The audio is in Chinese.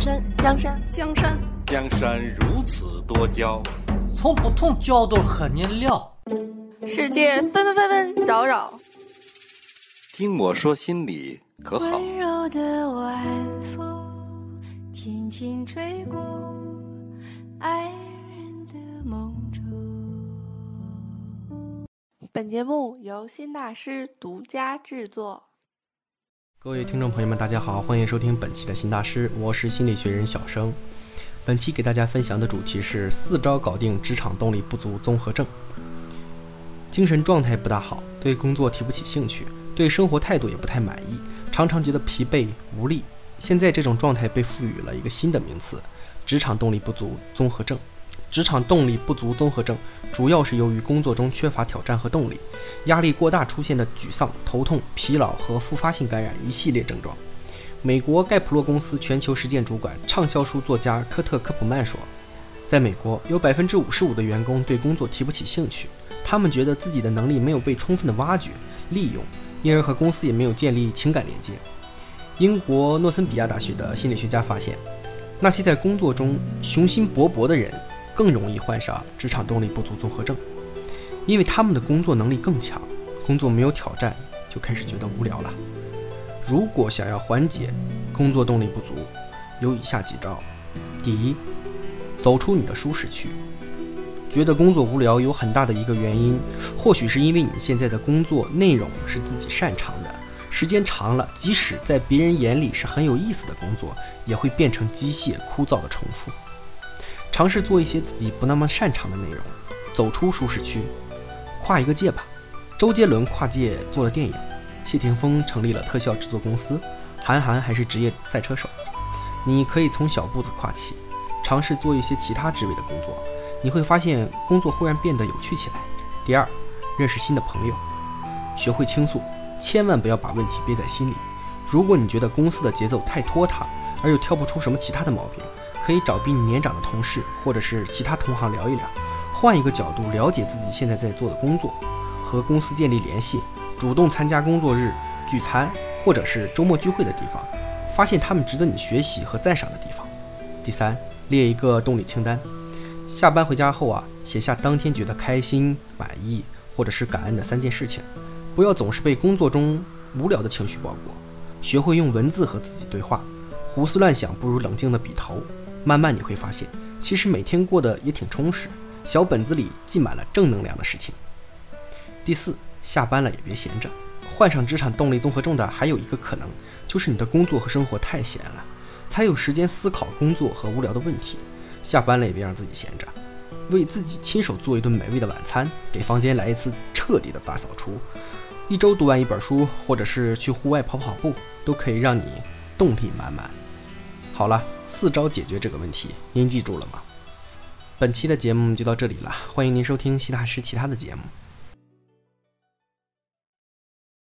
江山，江山，江山，江山如此多娇，从不同角度和你聊。世界纷纷纷纷扰扰，听我说心里可好？温柔的晚风轻轻吹过爱人的梦中。本节目由新大师独家制作。各位听众朋友们，大家好，欢迎收听本期的新大师，我是心理学人小生。本期给大家分享的主题是四招搞定职场动力不足综合症。精神状态不大好，对工作提不起兴趣，对生活态度也不太满意，常常觉得疲惫无力。现在这种状态被赋予了一个新的名词——职场动力不足综合症。职场动力不足综合症主要是由于工作中缺乏挑战和动力，压力过大出现的沮丧、头痛、疲劳和复发性感染一系列症状。美国盖普洛公司全球实践主管、畅销书作家科特·科普曼说，在美国有百分之五十五的员工对工作提不起兴趣，他们觉得自己的能力没有被充分的挖掘、利用，因而和公司也没有建立情感连接。英国诺森比亚大学的心理学家发现，那些在工作中雄心勃勃的人。更容易患上职场动力不足综合症，因为他们的工作能力更强，工作没有挑战就开始觉得无聊了。如果想要缓解工作动力不足，有以下几招：第一，走出你的舒适区。觉得工作无聊有很大的一个原因，或许是因为你现在的工作内容是自己擅长的，时间长了，即使在别人眼里是很有意思的工作，也会变成机械枯燥的重复。尝试做一些自己不那么擅长的内容，走出舒适区，跨一个界吧。周杰伦跨界做了电影，谢霆锋成立了特效制作公司，韩寒还是职业赛车手。你可以从小步子跨起，尝试做一些其他职位的工作，你会发现工作忽然变得有趣起来。第二，认识新的朋友，学会倾诉，千万不要把问题憋在心里。如果你觉得公司的节奏太拖沓，而又挑不出什么其他的毛病。可以找比你年长的同事或者是其他同行聊一聊，换一个角度了解自己现在在做的工作，和公司建立联系，主动参加工作日聚餐或者是周末聚会的地方，发现他们值得你学习和赞赏的地方。第三，列一个动力清单，下班回家后啊，写下当天觉得开心、满意或者是感恩的三件事情，不要总是被工作中无聊的情绪包裹，学会用文字和自己对话，胡思乱想不如冷静的笔头。慢慢你会发现，其实每天过得也挺充实，小本子里记满了正能量的事情。第四，下班了也别闲着。患上职场动力综合症的还有一个可能，就是你的工作和生活太闲了，才有时间思考工作和无聊的问题。下班了也别让自己闲着，为自己亲手做一顿美味的晚餐，给房间来一次彻底的大扫除，一周读完一本书，或者是去户外跑跑步，都可以让你动力满满。好了。四招解决这个问题，您记住了吗？本期的节目就到这里了，欢迎您收听西大师其他的节目。